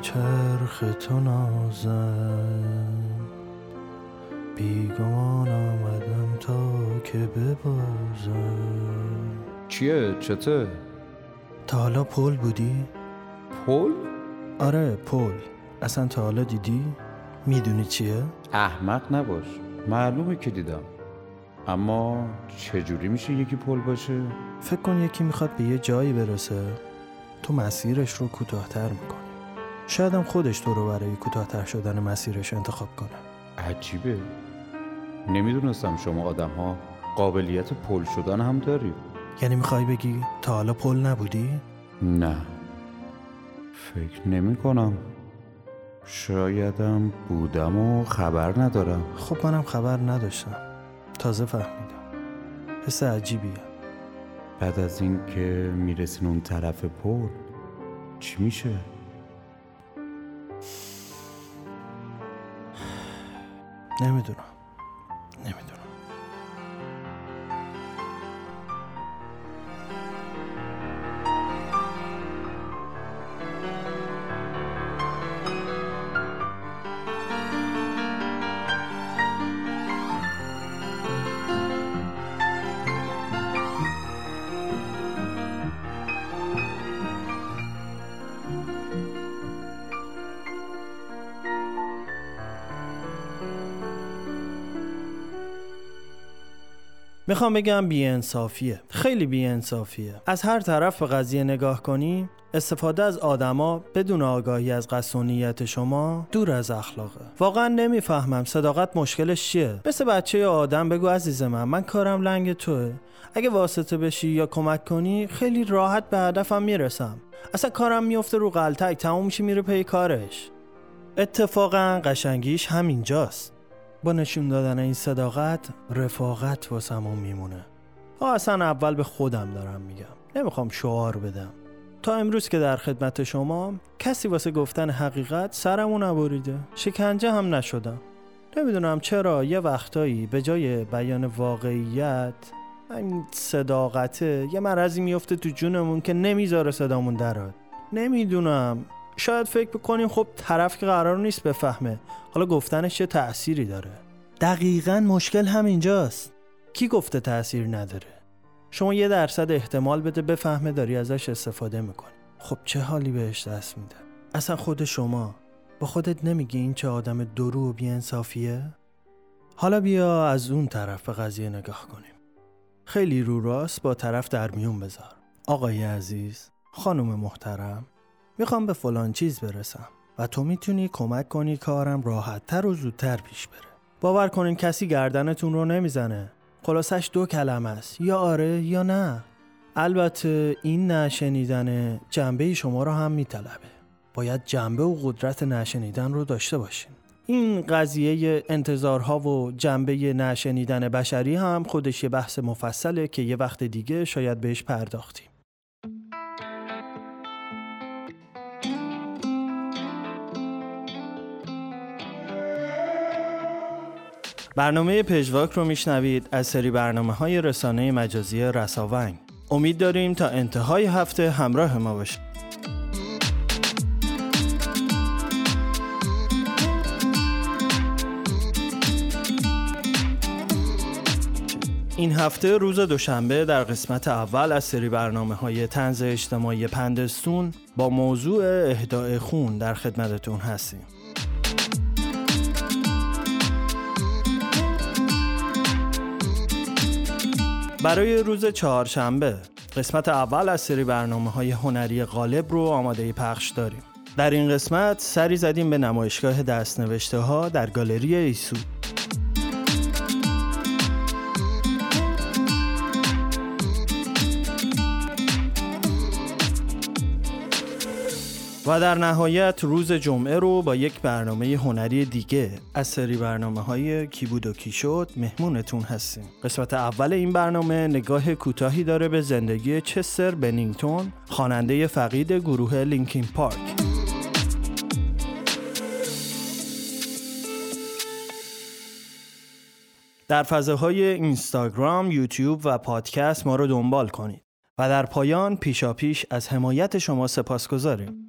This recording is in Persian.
چرخ تو نازم. بیگمان آمدم تا که ببازم. چیه؟ چته؟ تا حالا پل بودی؟ پل؟ آره پل. اصلا تا حالا دیدی؟ می‌دونی چیه؟ احمق نباش. معلومه که دیدم. اما چجوری میشه یکی پل باشه؟ فکر کن یکی می‌خواد به یه جایی برسه. تو مسیرش رو کوتاهتر می‌کنی. شاید هم خودش تو رو برای کوتاهتر شدن مسیرش انتخاب کنه. عجیبه. نمی‌دونستم شما آدم ها قابلیت پل شدن هم دارید. یعنی می‌خوای بگی تا حالا پل نبودی؟ نه. فکر نمی کنم شایدم بودم و خبر ندارم. خب منم خبر نداشتم. تازه فهمیدم. حس عجیبیه. بعد از این که می‌رسین اون طرف پل چی میشه؟ نمی‌دونم می‌خوام بگم بیانصافیه. خیلی بیانصافیه. از هر طرف به قضیه نگاه کنی استفاده از آدما بدون آگاهی از قصد شما دور از اخلاقه. واقعا نمی‌فهمم صداقت مشکلش چیه. مثل بچه آدم بگو عزیز من من کارم لنگ توه. اگه واسطه بشی یا کمک کنی خیلی راحت به هدفم می‌رسم. اصلا کارم میفته رو غلطک تموم میشه میره پی کارش. اتفاقا قشنگیش همینجاست. با نشون دادن این صداقت رفاقت واسمون میمونه. ها اصلا اول به خودم دارم میگم. نمی‌خوام شعار بدم. تا امروز که در خدمت شما کسی واسه گفتن حقیقت سرمو نبریده. شکنجه هم نشدم. نمی‌دونم چرا یه وقتایی به جای بیان واقعیت این صداقته یه مرضی میفته تو جونمون که نمی‌ذاره صدامون دراد نمی‌دونم. شاید فکر بکنیم خب طرف که قرار نیست بفهمه. حالا گفتنش چه تأثیری داره؟ دقیقا مشکل همینجاست. کی گفته تأثیر نداره؟ شما یه درصد احتمال بده بفهمه داری ازش استفاده می‌کنی. خب چه حالی بهش دست میده؟ اصلا خود شما با خودت نمیگی این چه آدم درو و بیانصافیه؟ حالا بیا از اون طرف به قضیه نگاه کنیم. خیلی رو راست با طرف در میون بذار. آقای عزیز خانم محترم. می‌خوام به فلان چیز برسم و تو می‌تونی کمک کنی کارم راحتتر و زودتر پیش بره. باور کنین کسی گردنتون رو نمی‌زنه. خلاصش دو کلمه است. یا آره یا نه. البته این نشنیدن جنبه شما رو هم میطلبه. باید جنبه و قدرت نشنیدن رو داشته باشین. این قضیه انتظارها و جنبه نشنیدن بشری هم خودش یه بحث مفصله که یه وقت دیگه شاید بهش پرداختیم. برنامه پژواک رو میشنوید از سری برنامه های رسانه مجازی رساونگ امید داریم تا انتهای هفته همراه ما باشید. این هفته روز دوشنبه در قسمت اول از سری برنامه های تنز اجتماعی پندستون با موضوع اهداع خون در خدمتتون هستیم. برای روز چهارشنبه قسمت اول از سری برنامه های هنری غالب رو آماده پخش داریم. در این قسمت سری زدیم به نمایشگاه دستنوشته ها در گالری ایسو. و در نهایت روز جمعه رو با یک برنامه هنری دیگه. از سری برنامه های کی بود و کی شد مهمونتون هستیم. قسمت اول این برنامه نگاه کوتاهی داره به زندگی چستر بنینگتون خواننده فقید گروه لینکین پارک. در فضاهای اینستاگرام، یوتیوب و پادکست ما رو دنبال کنید و در پایان پیشاپیش از حمایت شما سپاس گذاریم.